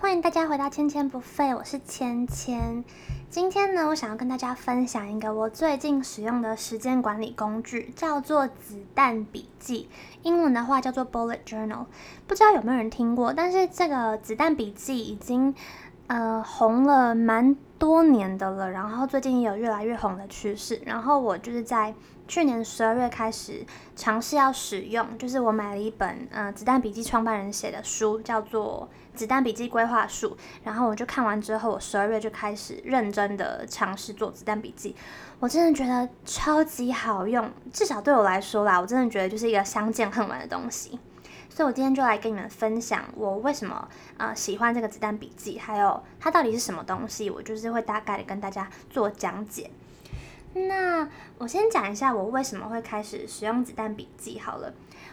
欢迎大家回到千千不废，我是千千。今天呢，我想要跟大家分享一个我最近使用的时间管理工具，叫做子弹笔记，英文的话叫做 Bullet Journal。不知道有没有人听过？但是这个子弹笔记已经呃红了蛮多年的了，然后最近也有越来越红的趋势。然后我就是在去年十二月开始尝试要使用，就是我买了一本呃子弹笔记创办人写的书，叫做。子弹笔记规划术，然后我就看完之后，我十二月就开始认真的尝试做子弹笔记。我真的觉得超级好用，至少对我来说啦，我真的觉得就是一个相见恨晚的东西。所以我今天就来跟你们分享我为什么呃喜欢这个子弹笔记，还有它到底是什么东西，我就是会大概的跟大家做讲解。那我先讲一下我为什么会开始使用子弹笔记好了。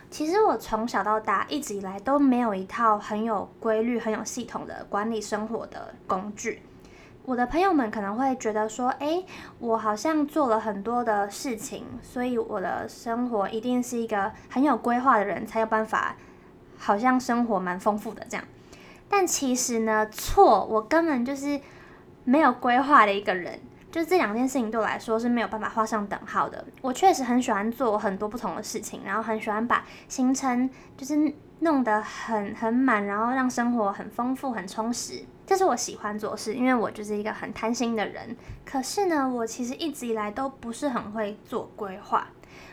其实我从小到大一直以来都没有一套很有规律、很有系统的管理生活的工具。我的朋友们可能会觉得说：“诶，我好像做了很多的事情，所以我的生活一定是一个很有规划的人才有办法，好像生活蛮丰富的这样。”但其实呢，错，我根本就是没有规划的一个人。就这两件事情对我来说是没有办法画上等号的。我确实很喜欢做很多不同的事情，然后很喜欢把行程就是弄得很很满，然后让生活很丰富、很充实。这是我喜欢做事，因为我就是一个很贪心的人。可是呢，我其实一直以来都不是很会做规划。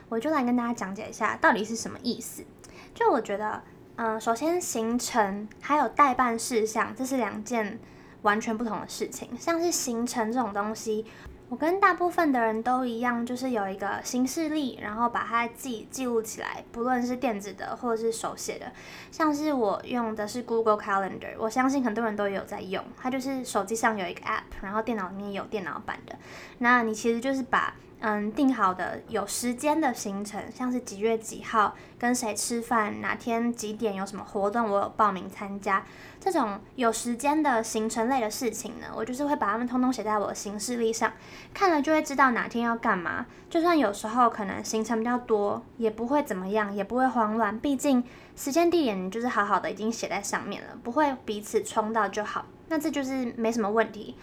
我就来跟大家讲解一下到底是什么意思。就我觉得，嗯、首先行程还有待办事项，这是两件。完全不同的事情，像是行程这种东西，我跟大部分的人都一样，就是有一个行事历，然后把它记记录起来，不论是电子的或者是手写的。像是我用的是 Google Calendar，我相信很多人都有在用，它就是手机上有一个 App，然后电脑里面有电脑版的。那你其实就是把。嗯，定好的有时间的行程，像是几月几号跟谁吃饭，哪天几点有什么活动，我有报名参加。这种有时间的行程类的事情呢，我就是会把它们通通写在我的行事历上，看了就会知道哪天要干嘛。就算有时候可能行程比较多，也不会怎么样，也不会慌乱，毕竟时间地点就是好好的已经写在上面了，不会彼此冲到就好。那这就是没什么问题。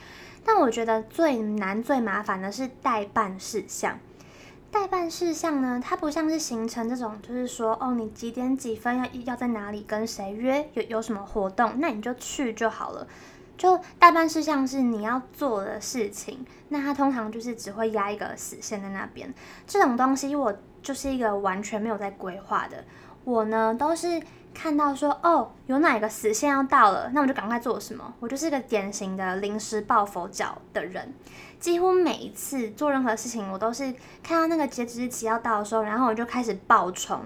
但我觉得最难、最麻烦的是待办事项。待办事项呢，它不像是行程这种，就是说，哦，你几点几分要要在哪里跟谁约，有有什么活动，那你就去就好了。就待办事项是你要做的事情，那它通常就是只会压一个死线在那边。这种东西我就是一个完全没有在规划的，我呢都是。看到说哦，有哪个死线要到了，那我就赶快做什么。我就是个典型的临时抱佛脚的人，几乎每一次做任何事情，我都是看到那个截止日期要到的时候，然后我就开始爆冲。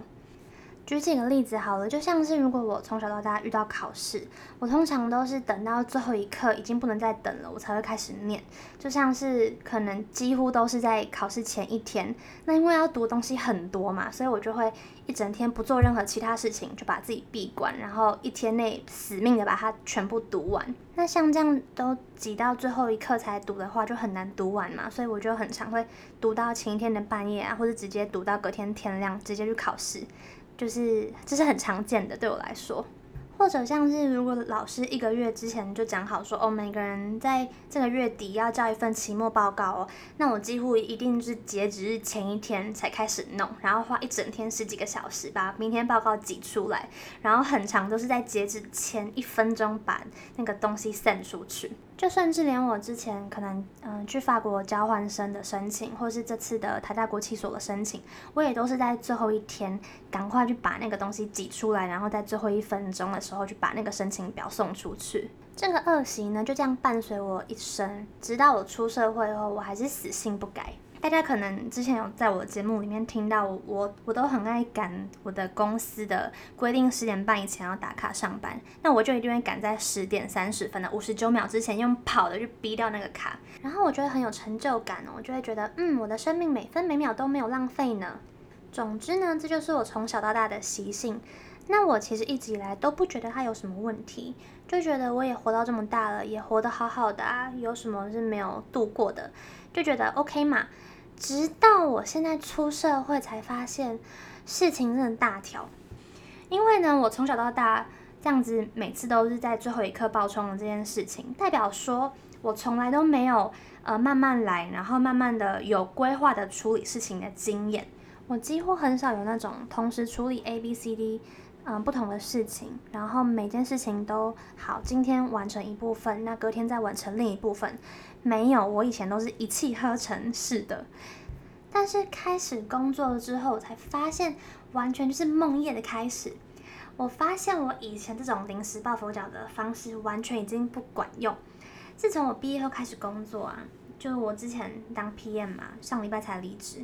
举几个例子好了，就像是如果我从小到大遇到考试，我通常都是等到最后一刻已经不能再等了，我才会开始念。就像是可能几乎都是在考试前一天，那因为要读东西很多嘛，所以我就会一整天不做任何其他事情，就把自己闭关，然后一天内死命的把它全部读完。那像这样都挤到最后一刻才读的话，就很难读完嘛，所以我就很常会读到前一天的半夜啊，或者直接读到隔天天亮，直接去考试。就是这是很常见的，对我来说，或者像是如果老师一个月之前就讲好说，哦，每个人在这个月底要交一份期末报告哦，那我几乎一定是截止日前一天才开始弄，然后花一整天十几个小时把明天报告挤出来，然后很长都是在截止前一分钟把那个东西 send 出去。就甚至连我之前可能嗯、去法国交换生的申请，或是这次的台大国企所的申请，我也都是在最后一天赶快去把那个东西挤出来，然后在最后一分钟的时候去把那个申请表送出去。这个恶习呢，就这样伴随我一生，直到我出社会后，我还是死性不改。大家可能之前有在我的节目里面听到我，我我都很爱赶我的公司的规定十点半以前要打卡上班，那我就一定会赶在十点三十分的五十九秒之前用跑的去逼掉那个卡，然后我觉得很有成就感哦，我就会觉得嗯，我的生命每分每秒都没有浪费呢。总之呢，这就是我从小到大的习性。那我其实一直以来都不觉得它有什么问题，就觉得我也活到这么大了，也活得好好的啊，有什么是没有度过的，就觉得 OK 嘛。直到我现在出社会才发现，事情真的大条。因为呢，我从小到大这样子每次都是在最后一刻爆冲的这件事情，代表说我从来都没有呃慢慢来，然后慢慢的有规划的处理事情的经验。我几乎很少有那种同时处理 A、B、C、D，嗯，不同的事情，然后每件事情都好，今天完成一部分，那隔天再完成另一部分。没有，我以前都是一气呵成式的。但是开始工作了之后，才发现完全就是梦魇的开始。我发现我以前这种临时抱佛脚的方式完全已经不管用。自从我毕业后开始工作啊，就我之前当 PM 嘛，上礼拜才离职。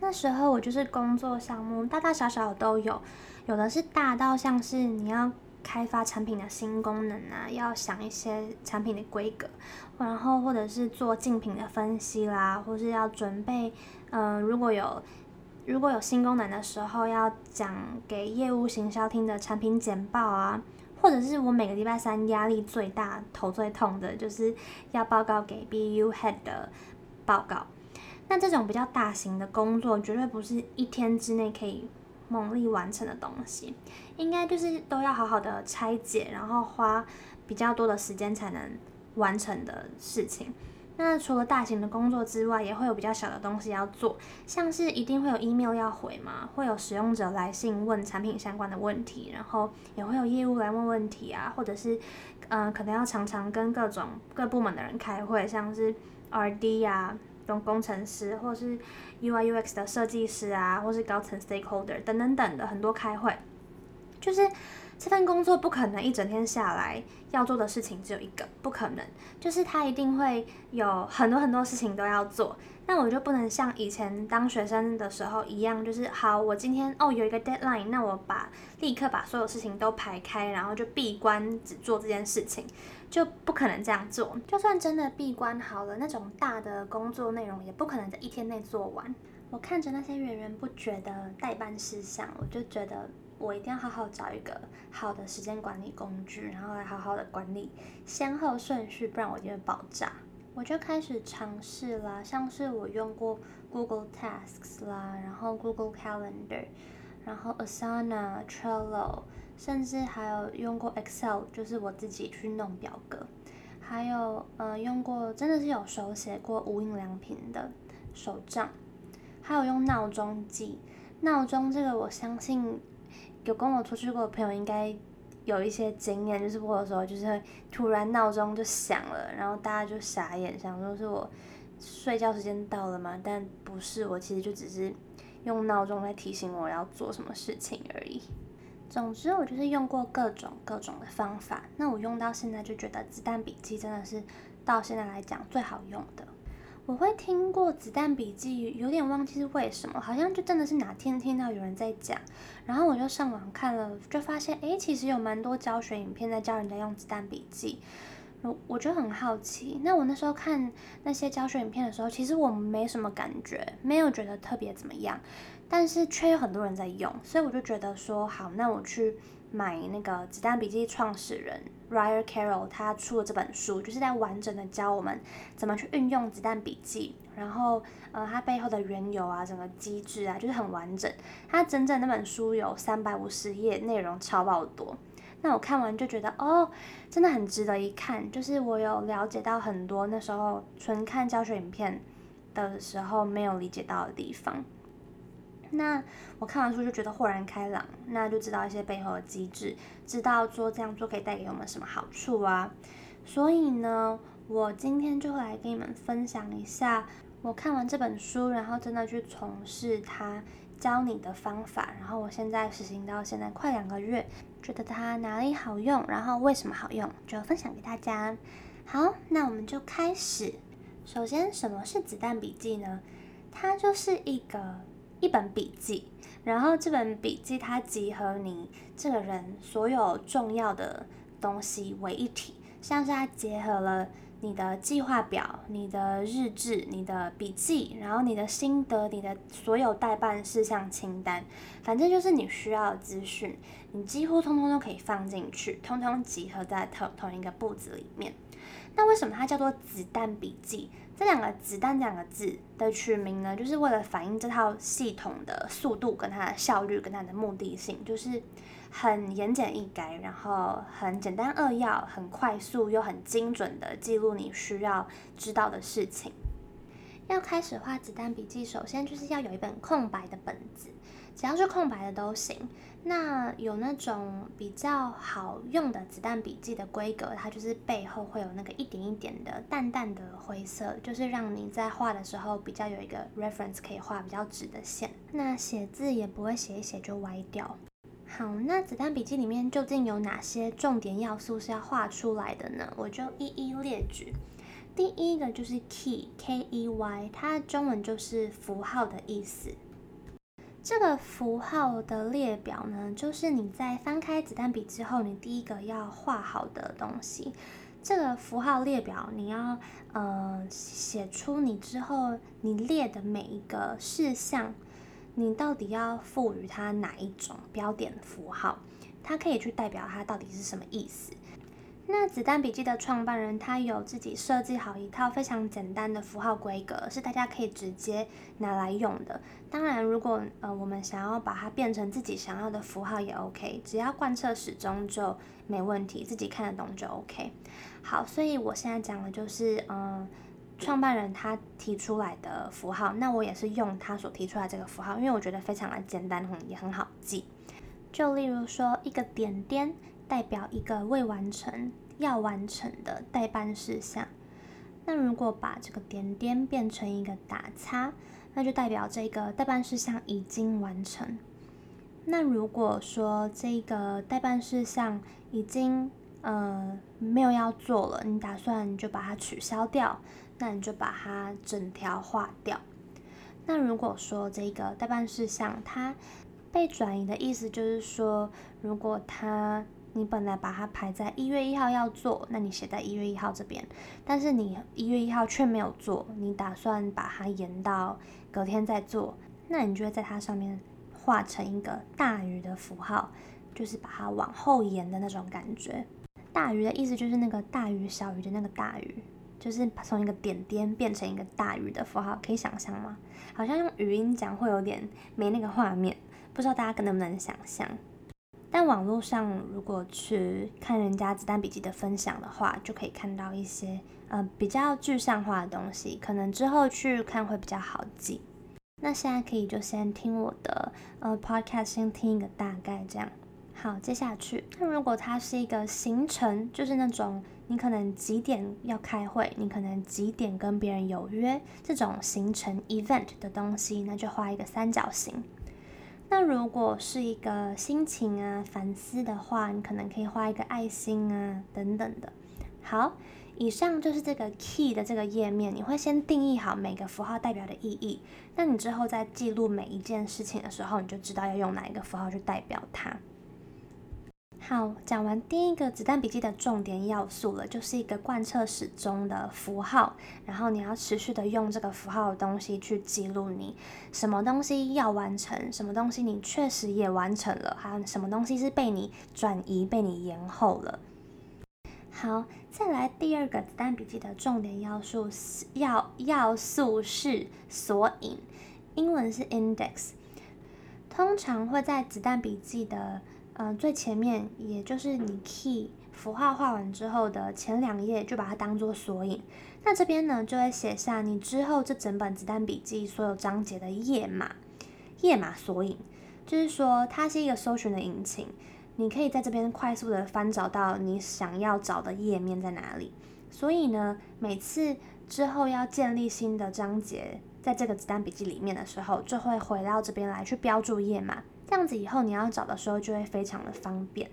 那时候我就是工作项目大大小小都有，有的是大到像是你要开发产品的新功能啊，要想一些产品的规格，然后或者是做竞品的分析啦，或是要准备，嗯、如果有如果有新功能的时候，要讲给业务行销听的产品简报啊，或者是我每个礼拜三压力最大、头最痛的，就是要报告给 BU Head 的报告。那这种比较大型的工作，绝对不是一天之内可以猛力完成的东西，应该就是都要好好的拆解，然后花比较多的时间才能完成的事情。那除了大型的工作之外，也会有比较小的东西要做，像是一定会有 email 要回嘛，会有使用者来信问产品相关的问题，然后也会有业务来问问题啊，或者是嗯、可能要常常跟各种各部门的人开会，像是 RD 啊。用工程师，或是 UI UX 的设计师啊，或是高层 stakeholder 等等等的很多开会，就是这份工作不可能一整天下来要做的事情只有一个，不可能，就是他一定会有很多很多事情都要做。那我就不能像以前当学生的时候一样，就是好，我今天哦有一个 deadline，那我把立刻把所有事情都排开，然后就闭关只做这件事情，就不可能这样做。就算真的闭关好了，那种大的工作内容也不可能在一天内做完。我看着那些源源不绝的代办事项，我就觉得我一定要好好找一个好的时间管理工具，然后来好好的管理先后顺序，不然我就会爆炸。我就开始尝试啦，像是我用过 Google Tasks 啦，然后 Google Calendar，然后 Asana、Trello，甚至还有用过 Excel，就是我自己去弄表格，还有呃用过真的是有手写过无印良品的手账，还有用闹钟记。闹钟这个我相信有跟我出去过的朋友应该。有一些经验，就是我有时候就是会突然闹钟就响了，然后大家就傻眼，想说是我睡觉时间到了吗？但不是，我其实就只是用闹钟来提醒我要做什么事情而已。总之，我就是用过各种各种的方法，那我用到现在就觉得子弹笔记真的是到现在来讲最好用的。我会听过子弹笔记，有点忘记是为什么，好像就真的是哪天听到有人在讲，然后我就上网看了，就发现诶，其实有蛮多教学影片在教人家用子弹笔记，我我就很好奇。那我那时候看那些教学影片的时候，其实我没什么感觉，没有觉得特别怎么样，但是却有很多人在用，所以我就觉得说好，那我去。买那个子弹笔记创始人 Ryan Carroll，他出了这本书，就是在完整的教我们怎么去运用子弹笔记，然后呃，它背后的缘由啊，整个机制啊，就是很完整。它整整那本书有三百五十页，内容超爆多。那我看完就觉得，哦，真的很值得一看。就是我有了解到很多那时候纯看教学影片的时候没有理解到的地方。那我看完书就觉得豁然开朗，那就知道一些背后的机制，知道说这样做可以带给我们什么好处啊。所以呢，我今天就会来跟你们分享一下我看完这本书，然后真的去从事他教你的方法，然后我现在实行到现在快两个月，觉得它哪里好用，然后为什么好用，就分享给大家。好，那我们就开始。首先，什么是子弹笔记呢？它就是一个。一本笔记，然后这本笔记它集合你这个人所有重要的东西为一体，像是它结合了你的计划表、你的日志、你的笔记，然后你的心得、你的所有待办事项清单，反正就是你需要的资讯，你几乎通通都可以放进去，通通集合在同同一个簿子里面。那为什么它叫做子弹笔记？这两个“子弹”这两个字的取名呢，就是为了反映这套系统的速度、跟它的效率、跟它的目的性，就是很言简意赅，然后很简单扼要，很快速又很精准的记录你需要知道的事情。要开始画子弹笔记，首先就是要有一本空白的本子，只要是空白的都行。那有那种比较好用的子弹笔记的规格，它就是背后会有那个一点一点的淡淡的灰色，就是让你在画的时候比较有一个 reference 可以画比较直的线。那写字也不会写一写就歪掉。好，那子弹笔记里面究竟有哪些重点要素是要画出来的呢？我就一一列举。第一个就是 key，K E Y，它中文就是符号的意思。这个符号的列表呢，就是你在翻开子弹笔之后，你第一个要画好的东西。这个符号列表，你要呃写出你之后你列的每一个事项。你到底要赋予它哪一种标点符号？它可以去代表它到底是什么意思？那子弹笔记的创办人他有自己设计好一套非常简单的符号规格，是大家可以直接拿来用的。当然，如果呃我们想要把它变成自己想要的符号也 OK，只要贯彻始终就没问题，自己看得懂就 OK。好，所以我现在讲的就是嗯。创办人他提出来的符号，那我也是用他所提出来这个符号，因为我觉得非常的简单，很也很好记。就例如说，一个点点代表一个未完成、要完成的待办事项。那如果把这个点点变成一个打叉，那就代表这个待办事项已经完成。那如果说这个待办事项已经呃没有要做了，你打算就把它取消掉。那你就把它整条划掉。那如果说这个待办事项它被转移的意思，就是说，如果它你本来把它排在一月一号要做，那你写在一月一号这边，但是你一月一号却没有做，你打算把它延到隔天再做，那你就会在它上面画成一个大于的符号，就是把它往后延的那种感觉。大于的意思就是那个大于小于的那个大于。就是从一个点点变成一个大于的符号，可以想象吗？好像用语音讲会有点没那个画面，不知道大家能不能想象。但网络上如果去看人家子弹笔记的分享的话，就可以看到一些呃比较具象化的东西，可能之后去看会比较好记。那现在可以就先听我的呃 podcast，先听一个大概这样。好，接下去，那如果它是一个行程，就是那种。你可能几点要开会？你可能几点跟别人有约？这种行程 event 的东西，那就画一个三角形。那如果是一个心情啊、反思的话，你可能可以画一个爱心啊等等的。好，以上就是这个 key 的这个页面，你会先定义好每个符号代表的意义。那你之后在记录每一件事情的时候，你就知道要用哪一个符号去代表它。好，讲完第一个子弹笔记的重点要素了，就是一个贯彻始终的符号。然后你要持续的用这个符号的东西去记录你什么东西要完成，什么东西你确实也完成了，还有什么东西是被你转移、被你延后了。好，再来第二个子弹笔记的重点要素要要素是索引，英文是 index，通常会在子弹笔记的。嗯、最前面也就是你 key 符号画完之后的前两页，就把它当做索引。那这边呢，就会写下你之后这整本子弹笔记所有章节的页码，页码索引，就是说它是一个搜寻的引擎，你可以在这边快速的翻找到你想要找的页面在哪里。所以呢，每次之后要建立新的章节，在这个子弹笔记里面的时候，就会回到这边来去标注页码。这样子以后你要找的时候就会非常的方便，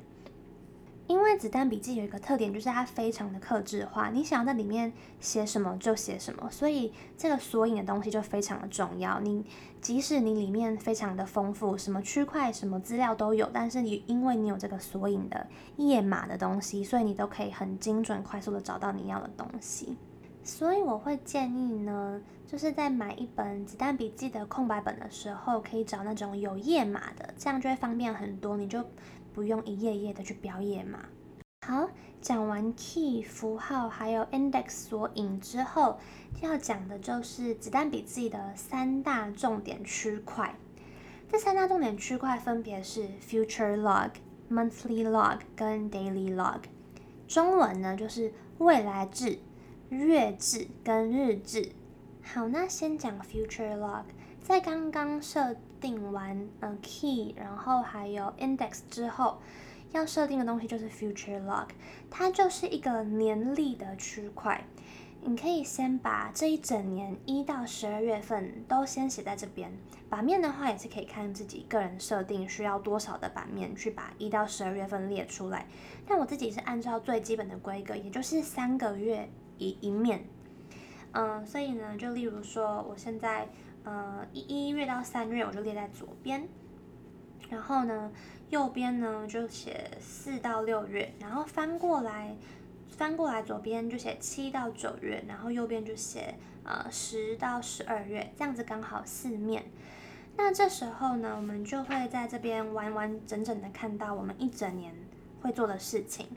因为子弹笔记有一个特点，就是它非常的克制化，你想要在里面写什么就写什么，所以这个索引的东西就非常的重要。你即使你里面非常的丰富，什么区块、什么资料都有，但是你因为你有这个索引的页码的东西，所以你都可以很精准、快速的找到你要的东西。所以我会建议呢，就是在买一本子弹笔记的空白本的时候，可以找那种有页码的，这样就会方便很多，你就不用一页一页的去标页码。好，讲完 key 符号还有 index 索引之后，要讲的就是子弹笔记的三大重点区块。这三大重点区块分别是 future log、monthly log 跟 daily log。中文呢就是未来志、月志跟日志。好，那先讲 future log。在刚刚设定完呃 key，然后还有 index 之后，要设定的东西就是 future log。它就是一个年历的区块。你可以先把这一整年一到十二月份都先写在这边。版面的话也是可以看自己个人设定需要多少的版面去把一到十二月份列出来。但我自己是按照最基本的规格，也就是三个月一一面。嗯，所以呢，就例如说我现在呃一一月到三月我就列在左边，然后呢右边呢就写四到六月，然后翻过来。翻过来，左边就写七到九月，然后右边就写呃十到十二月，这样子刚好四面。那这时候呢，我们就会在这边完完整整的看到我们一整年会做的事情。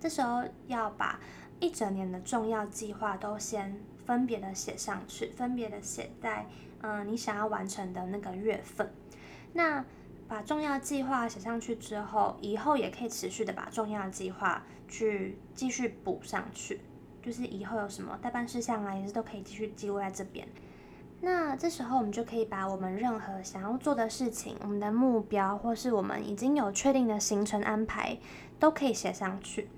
这时候要把一整年的重要计划都先分别的写上去，分别的写在嗯、你想要完成的那个月份。那把重要计划写上去之后，以后也可以持续的把重要计划去继续补上去，就是以后有什么代办事项啊，也是都可以继续记录在这边。那这时候我们就可以把我们任何想要做的事情、我们的目标，或是我们已经有确定的行程安排，都可以写上去。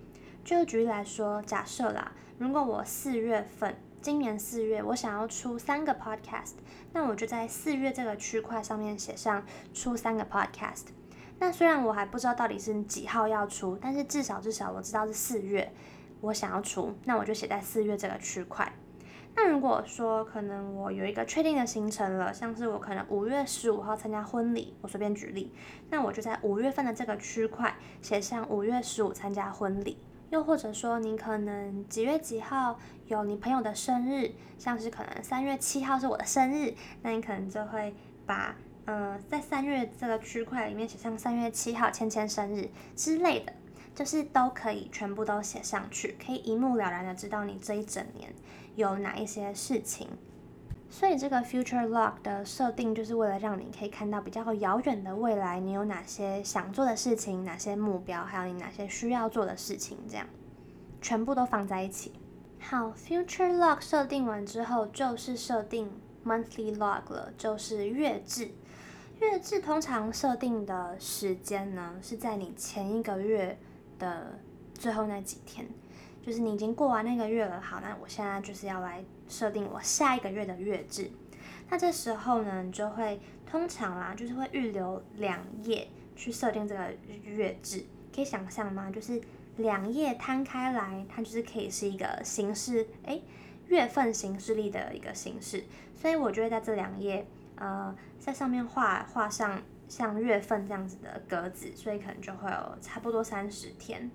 就举例来说，假设啦，如果我四月份。今年四月，我想要出三个 podcast，那我就在四月这个区块上面写上出三个 podcast。那虽然我还不知道到底是几号要出，但是至少至少我知道是四月我想要出，那我就写在四月这个区块。那如果说可能我有一个确定的行程了，像是我可能五月十五号参加婚礼，我随便举例，那我就在五月份的这个区块写上五月十五参加婚礼。又或者说，你可能几月几号有你朋友的生日，像是可能三月七号是我的生日，那你可能就会把嗯、呃，在三月这个区块里面写上三月七号芊芊生日之类的，就是都可以全部都写上去，可以一目了然的知道你这一整年有哪一些事情。所以这个 Future Log 的设定就是为了让你可以看到比较遥远的未来，你有哪些想做的事情，哪些目标，还有你哪些需要做的事情，这样全部都放在一起。好，Future Log 设定完之后，就是设定 Monthly Log 了，就是月制。月制通常设定的时间呢，是在你前一个月的最后那几天。就是你已经过完那个月了，好，那我现在就是要来设定我下一个月的月制。那这时候呢，你就会通常啦，就是会预留两页去设定这个月制。可以想象吗？就是两页摊开来，它就是可以是一个形式，诶，月份形式历的一个形式。所以我就会在这两页，呃，在上面画画上像月份这样子的格子，所以可能就会有差不多三十天。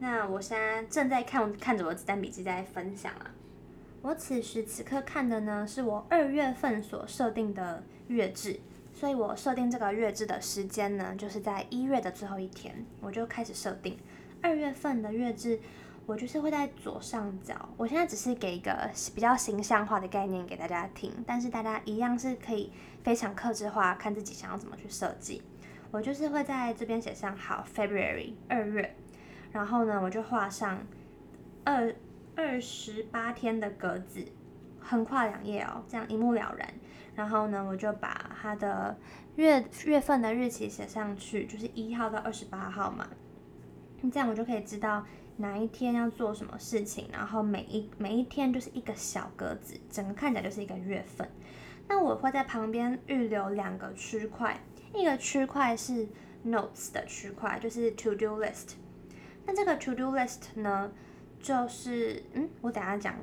那我现在正在看看着我的子弹笔记在分享啊。我此时此刻看的呢，是我二月份所设定的月制，所以我设定这个月制的时间呢，就是在一月的最后一天，我就开始设定二月份的月制。我就是会在左上角，我现在只是给一个比较形象化的概念给大家听，但是大家一样是可以非常克制化，看自己想要怎么去设计。我就是会在这边写上好 February 二月。然后呢，我就画上二二十八天的格子，横跨两页哦，这样一目了然。然后呢，我就把它的月月份的日期写上去，就是一号到二十八号嘛。这样我就可以知道哪一天要做什么事情。然后每一每一天就是一个小格子，整个看起来就是一个月份。那我会在旁边预留两个区块，一个区块是 Notes 的区块，就是 To Do List。那这个 to do list 呢，就是嗯，我等下讲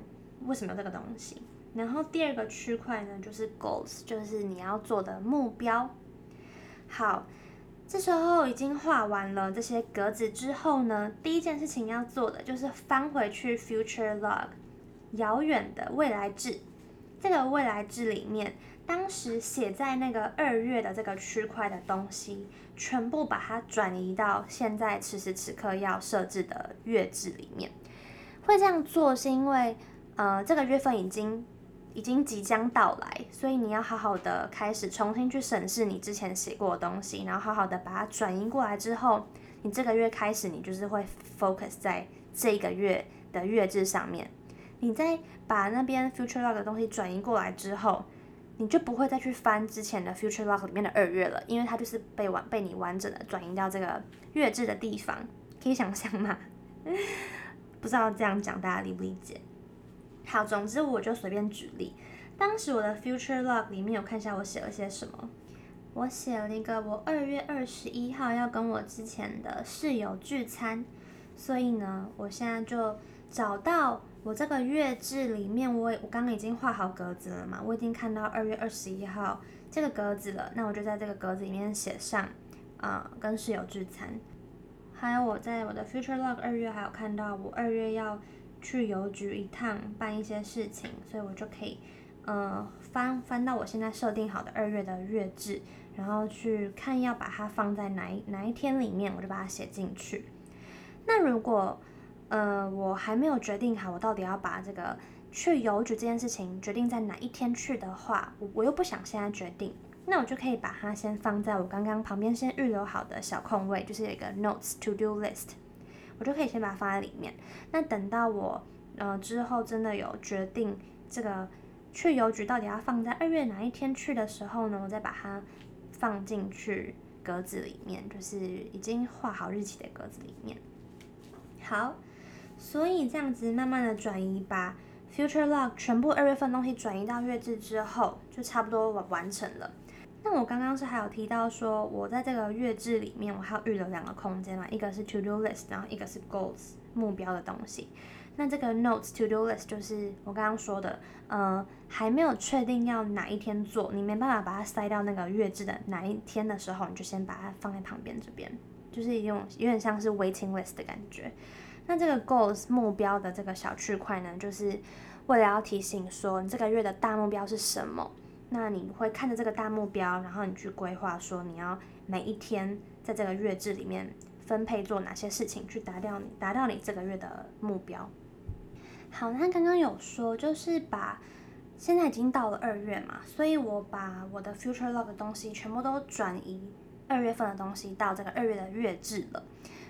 为什么这个东西。然后第二个区块呢，就是 goals，就是你要做的目标。好，这时候已经画完了这些格子之后呢，第一件事情要做的就是翻回去 future log，遥远的未来志。这个未来志里面，当时写在那个二月的这个区块的东西，全部把它转移到现在此时此刻要设置的月志里面。会这样做是因为，呃，这个月份已经已经即将到来，所以你要好好的开始重新去审视你之前写过的东西，然后好好的把它转移过来之后，你这个月开始，你就是会 focus 在这个月的月志上面。你再把那边 future log 的东西转移过来之后，你就不会再去翻之前的 future log 里面的二月了，因为它就是被完被你完整的转移到这个月志的地方。可以想象吗？不知道这样讲大家理不理解？好，总之我就随便举例。当时我的 future log 里面有看一下我写了些什么。我写了一个，我二月二十一号要跟我之前的室友聚餐，所以呢，我现在就找到我这个月志里面，我我刚刚已经画好格子了嘛，我已经看到二月二十一号这个格子了，那我就在这个格子里面写上，啊、跟室友聚餐。还有我在我的 future log 二月还有看到我二月要去邮局一趟办一些事情，所以我就可以，呃，翻翻到我现在设定好的二月的月志。然后去看要把它放在哪一哪一天里面，我就把它写进去。那如果呃我还没有决定好，我到底要把这个去邮局这件事情决定在哪一天去的话，我我又不想现在决定，那我就可以把它先放在我刚刚旁边先预留好的小空位，就是有一个 Notes To Do List，我就可以先把它放在里面。那等到我呃之后真的有决定这个去邮局到底要放在二月哪一天去的时候呢，我再把它。放进去格子里面，就是已经画好日期的格子里面。好，所以这样子慢慢的转移，把 future log 全部二月份东西转移到月志之后，就差不多完完成了。那我刚刚是还有提到说，我在这个月志里面，我还要预留两个空间嘛，一个是 to do list，然后一个是 goals 目标的东西。那这个 notes to do list 就是我刚刚说的，呃，还没有确定要哪一天做，你没办法把它塞到那个月志的哪一天的时候，你就先把它放在旁边这边，就是一种有点像是 waiting list 的感觉。那这个 goals 目标的这个小区块呢，就是为了要提醒说你这个月的大目标是什么，那你会看着这个大目标，然后你去规划说你要每一天在这个月制里面分配做哪些事情，去达掉你达到你这个月的目标。好，那刚刚有说，就是把现在已经到了二月嘛，所以我把我的 future log 的东西全部都转移二月份的东西到这个二月的月制了，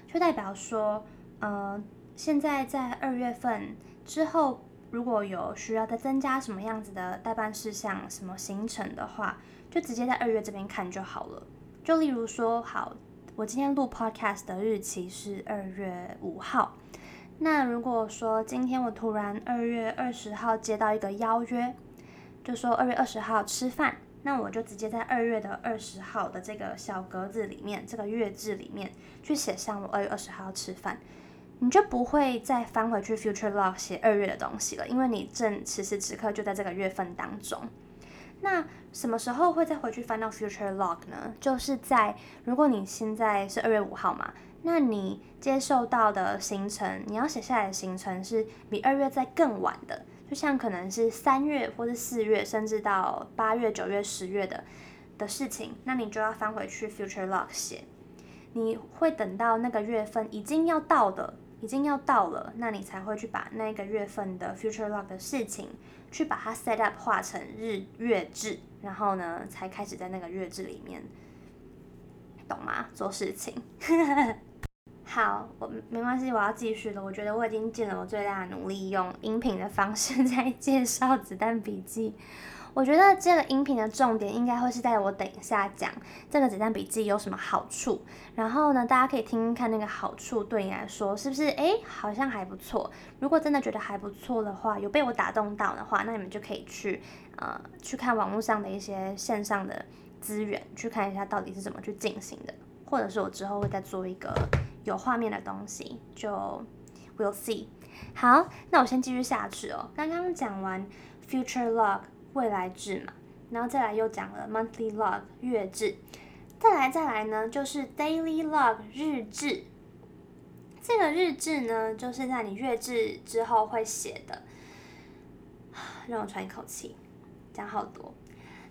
就代表说，呃，现在在二月份之后，如果有需要再增加什么样子的待办事项、什么行程的话，就直接在二月这边看就好了。就例如说，好，我今天录 podcast 的日期是二月五号。那如果说今天我突然二月二十号接到一个邀约，就说二月二十号吃饭，那我就直接在二月的二十号的这个小格子里面，这个月志里面去写上我二月二十号吃饭，你就不会再翻回去 future log 写二月的东西了，因为你正此时此刻就在这个月份当中。那什么时候会再回去翻到 future log 呢？就是在如果你现在是二月五号嘛。那你接受到的行程，你要写下来的行程是比二月再更晚的，就像可能是三月或是四月，甚至到八月、九月、十月的的事情，那你就要翻回去 future log 写。你会等到那个月份已经要到的，已经要到了，那你才会去把那个月份的 future log 的事情，去把它 set up 化成日月制，然后呢，才开始在那个月制里面，懂吗？做事情。好，我没关系，我要继续了。我觉得我已经尽了我最大的努力，用音频的方式在介绍子弹笔记。我觉得这个音频的重点应该会是在我等一下讲这个子弹笔记有什么好处。然后呢，大家可以听听看那个好处对你来说是不是？哎，好像还不错。如果真的觉得还不错的话，有被我打动到的话，那你们就可以去呃去看网络上的一些线上的资源，去看一下到底是怎么去进行的，或者是我之后会再做一个。有画面的东西就 we'll see。好，那我先继续下去哦。刚刚讲完 future log 未来志嘛，然后再来又讲了 monthly log 月志，再来再来呢就是 daily log 日志。这个日志呢，就是在你月志之后会写的。让我喘一口气，讲好多。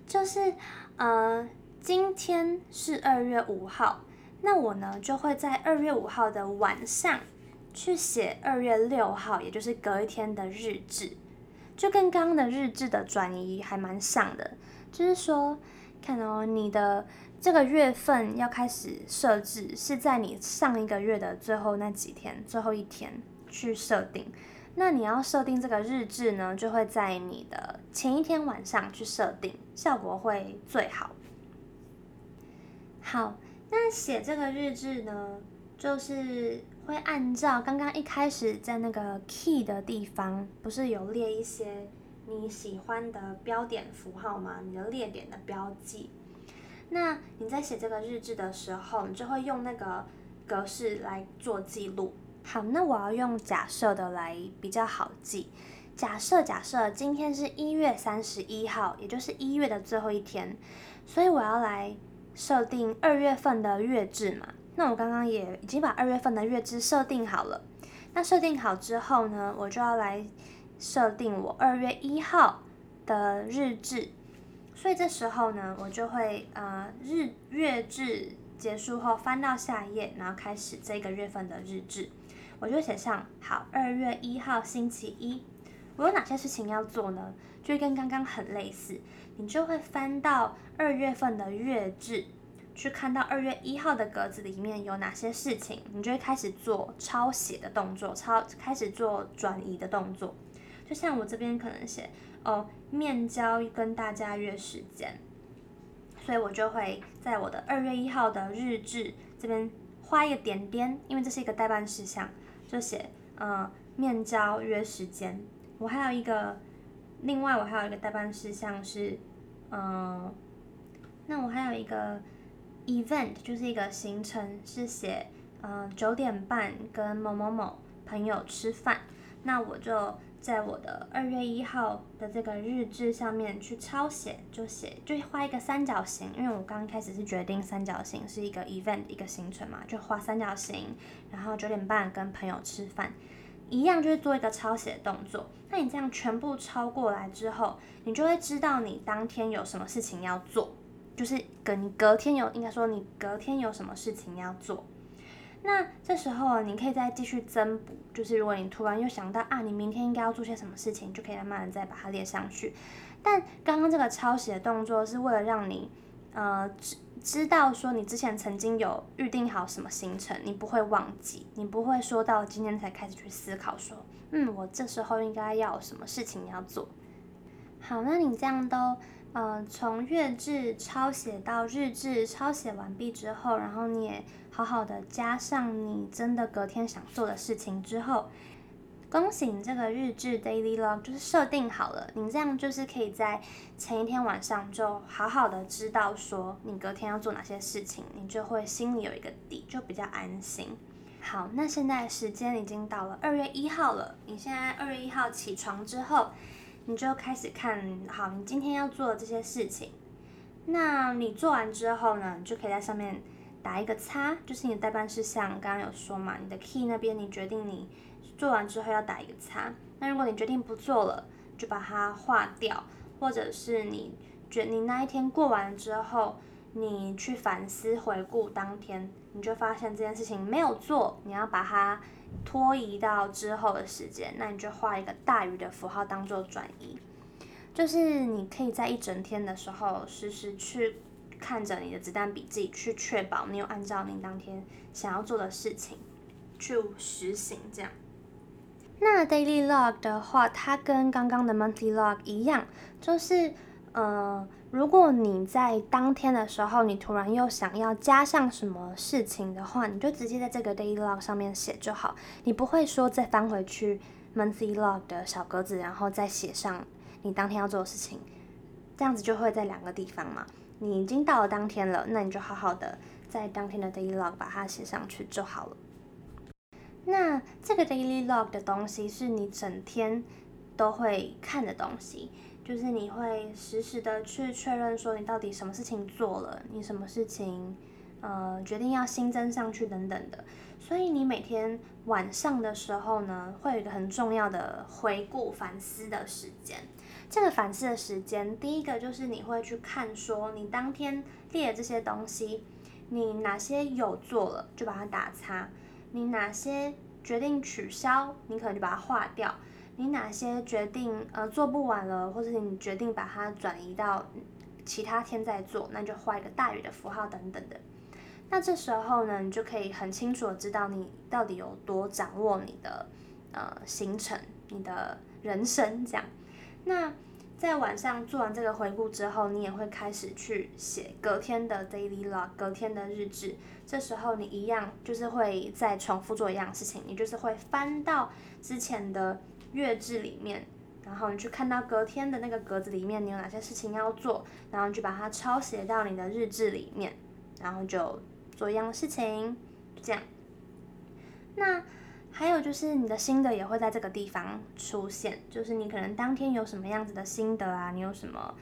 就是呃，今天是二月五号。那我呢，就会在二月五号的晚上去写二月六号，也就是隔一天的日志，就跟刚刚的日志的转移还蛮像的。就是说，看哦，你的这个月份要开始设置，是在你上一个月的最后那几天，最后一天去设定。那你要设定这个日志呢，就会在你的前一天晚上去设定，效果会最好。好，那写这个日志呢，就是会按照刚刚一开始在那个 key 的地方，不是有列一些你喜欢的标点符号吗？你的列点的标记。那你在写这个日志的时候，你就会用那个格式来做记录。好，那我要用假设的来比较好记。假设假设今天是一月三十一号，也就是一月的最后一天，所以我要来设定二月份的月志嘛。那我刚刚也已经把二月份的月志设定好了。那设定好之后呢，我就要来设定我二月一号的日志。所以这时候呢，我就会呃日月志结束后翻到下一页，然后开始这个月份的日志。我就写上好，二月一号星期一，我有哪些事情要做呢？就跟刚刚很类似，你就会翻到二月份的月志，去看到二月一号的格子里面有哪些事情，你就会开始做抄写的动作，抄开始做转移的动作。就像我这边可能写哦，面交跟大家约时间，所以我就会在我的二月一号的日志这边画一个点点，因为这是一个待办事项。就写，嗯，面交约时间。我还有一个，另外我还有一个待办事项是，嗯，那我还有一个 event，就是一个行程，是写，嗯，九点半跟某某某朋友吃饭。那我就在我的二月一号的这个日志上面去抄写，就写就画一个三角形，因为我刚开始是决定三角形是一个 event 一个行程嘛，就画三角形，然后九点半跟朋友吃饭，一样就是做一个抄写动作。那你这样全部抄过来之后，你就会知道你当天有什么事情要做，就是隔你隔天有应该说你隔天有什么事情要做。那这时候你可以再继续增补，就是如果你突然又想到啊，你明天应该要做些什么事情，就可以慢慢再把它列上去。但刚刚这个抄写的动作是为了让你，呃，知知道说你之前曾经有预定好什么行程，你不会忘记，你不会说到今天才开始去思考说，嗯，我这时候应该要有什么事情要做。好，那你这样都。呃，从月志抄写到日志抄写完毕之后，然后你也好好的加上你真的隔天想做的事情之后，恭喜你这个日志 daily log 就是设定好了，你这样就是可以在前一天晚上就好好的知道说你隔天要做哪些事情，你就会心里有一个底，就比较安心。好，那现在时间已经到了二月一号了，你现在二月一号起床之后。你就开始看好你今天要做的这些事情，那你做完之后呢，你就可以在上面打一个叉，就是你的待办事项。刚刚有说嘛，你的 key 那边你决定你做完之后要打一个叉。那如果你决定不做了，就把它划掉，或者是你决你那一天过完之后，你去反思回顾当天，你就发现这件事情没有做，你要把它。拖移到之后的时间，那你就画一个大于的符号当做转移，就是你可以在一整天的时候，时时去看着你的子弹笔记，去确保你有按照你当天想要做的事情去实行。这样，那 daily log 的话，它跟刚刚的 monthly log 一样，就是。呃，如果你在当天的时候，你突然又想要加上什么事情的话，你就直接在这个 daily log 上面写就好。你不会说再翻回去 monthly log 的小格子，然后再写上你当天要做的事情，这样子就会在两个地方嘛。你已经到了当天了，那你就好好的在当天的 daily log 把它写上去就好了。那这个 daily log 的东西是你整天都会看的东西。就是你会实时的去确认说你到底什么事情做了，你什么事情，呃，决定要新增上去等等的。所以你每天晚上的时候呢，会有一个很重要的回顾反思的时间。这个反思的时间，第一个就是你会去看说你当天列的这些东西，你哪些有做了就把它打叉，你哪些决定取消，你可能就把它划掉。你哪些决定呃做不完了，或者是你决定把它转移到其他天再做，那就画一个大于的符号等等的。那这时候呢，你就可以很清楚的知道你到底有多掌握你的呃行程，你的人生这样。那在晚上做完这个回顾之后，你也会开始去写隔天的 daily log，隔天的日志。这时候你一样就是会再重复做一样事情，你就是会翻到之前的月志里面，然后你去看到隔天的那个格子里面你有哪些事情要做，然后你就把它抄写到你的日志里面，然后就做一样的事情，这样。那。还有就是你的心得也会在这个地方出现，就是你可能当天有什么样子的心得啊，你有什么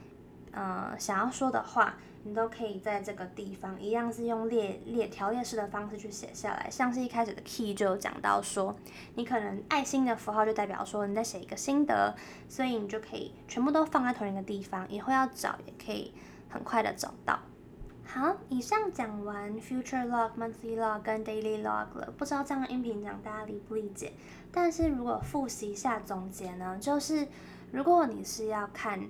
呃想要说的话，你都可以在这个地方一样是用列列条列式的方式去写下来。像是一开始的 key 就有讲到说，你可能爱心的符号就代表说你在写一个心得，所以你就可以全部都放在同一个地方，以后要找也可以很快的找到。好，以上讲完 future log、monthly log 跟 daily log 了，不知道这样的音频讲大家理不理解？但是如果复习一下总结呢，就是如果你是要看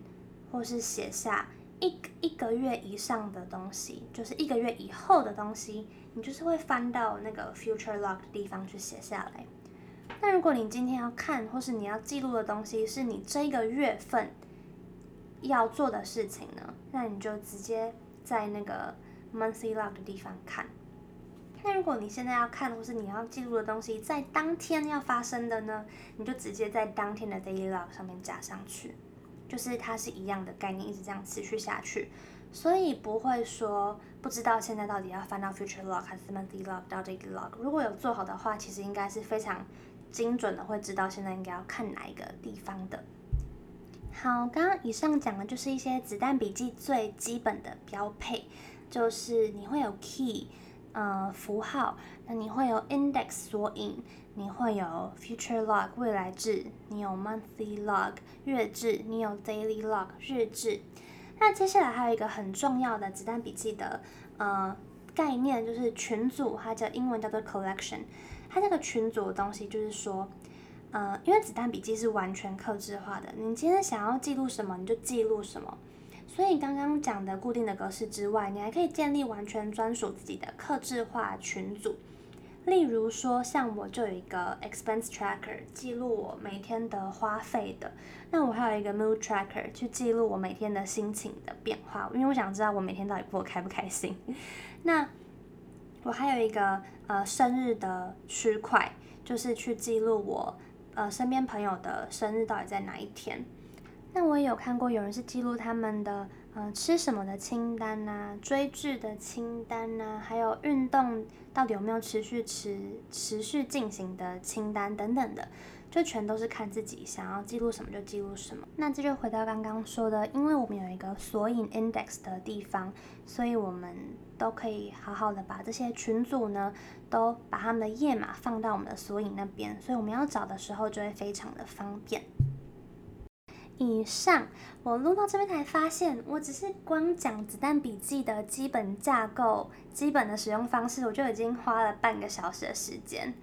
或是写下一一个月以上的东西，就是一个月以后的东西，你就是会翻到那个 future log 的地方去写下来。那如果你今天要看或是你要记录的东西是你这个月份要做的事情呢，那你就直接。在那个 monthly log 的地方看。那如果你现在要看，或是你要记录的东西，在当天要发生的呢，你就直接在当天的 daily log 上面加上去，就是它是一样的概念，一直这样持续下去，所以不会说不知道现在到底要翻到 future log 还是 monthly log 到 daily log。如果有做好的话，其实应该是非常精准的，会知道现在应该要看哪一个地方的。好，刚刚以上讲的就是一些子弹笔记最基本的标配，就是你会有 key，呃，符号，那你会有 index 索引，你会有 future log 未来志，你有 monthly log 月志，你有 daily log 日志。那接下来还有一个很重要的子弹笔记的呃概念，就是群组，它叫英文叫做 collection。它这个群组的东西就是说。呃，因为子弹笔记是完全克制化的，你今天想要记录什么，你就记录什么。所以刚刚讲的固定的格式之外，你还可以建立完全专属自己的克制化群组。例如说，像我就有一个 expense tracker，记录我每天的花费的。那我还有一个 mood tracker，去记录我每天的心情的变化，因为我想知道我每天到底过得开不开心。那我还有一个呃生日的区块，就是去记录我。呃，身边朋友的生日到底在哪一天？那我也有看过，有人是记录他们的呃吃什么的清单呐、追剧的清单呐、还有运动到底有没有持续持持续进行的清单等等的，就全都是看自己想要记录什么就记录什么。那这就回到刚刚说的，因为我们有一个索引 index 的地方，所以我们都可以好好的把这些群组呢，都把他们的页码放到我们的索引那边，所以我们要找的时候就会非常的方便。以上我录到这边才发现，我只是光讲子弹笔记的基本架构、基本的使用方式，我就已经花了半个小时的时间。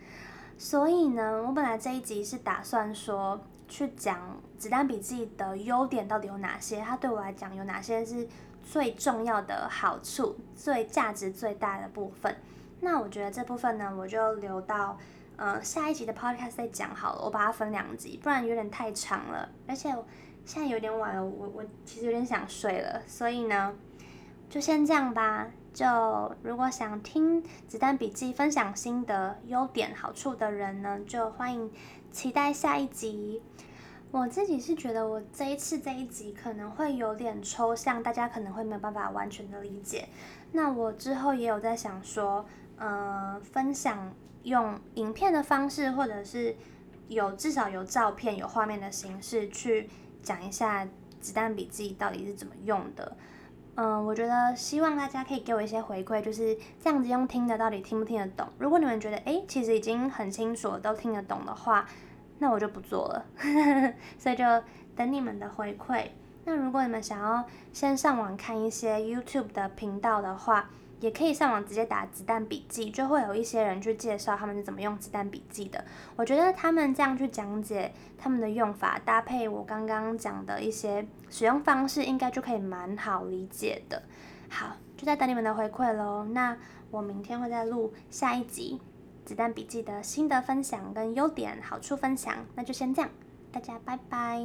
所以呢，我本来这一集是打算说去讲子弹笔记的优点到底有哪些，它对我来讲有哪些是最重要的好处、最价值最大的部分。那我觉得这部分呢，我就留到呃下一集的 podcast 再讲好了。我把它分两集，不然有点太长了。而且现在有点晚了，我我其实有点想睡了，所以呢，就先这样吧。就如果想听子弹笔记分享心得、优点、好处的人呢，就欢迎期待下一集。我自己是觉得，我这一次这一集可能会有点抽象，大家可能会没有办法完全的理解。那我之后也有在想说，呃，分享用影片的方式，或者是有至少有照片、有画面的形式去讲一下子弹笔记到底是怎么用的。嗯、我觉得希望大家可以给我一些回馈，就是这样子用听的到底听不听得懂？如果你们觉得，诶，其实已经很清楚了，都听得懂的话。那我就不做了，所以就等你们的回馈。那如果你们想要先上网看一些 YouTube 的频道的话，也可以上网直接打子弹笔记，就会有一些人去介绍他们是怎么用子弹笔记的。我觉得他们这样去讲解他们的用法，搭配我刚刚讲的一些使用方式，应该就可以蛮好理解的。好，就在等你们的回馈喽。那我明天会再录下一集子弹笔记的心得分享跟优点好处分享，那就先这样，大家拜拜。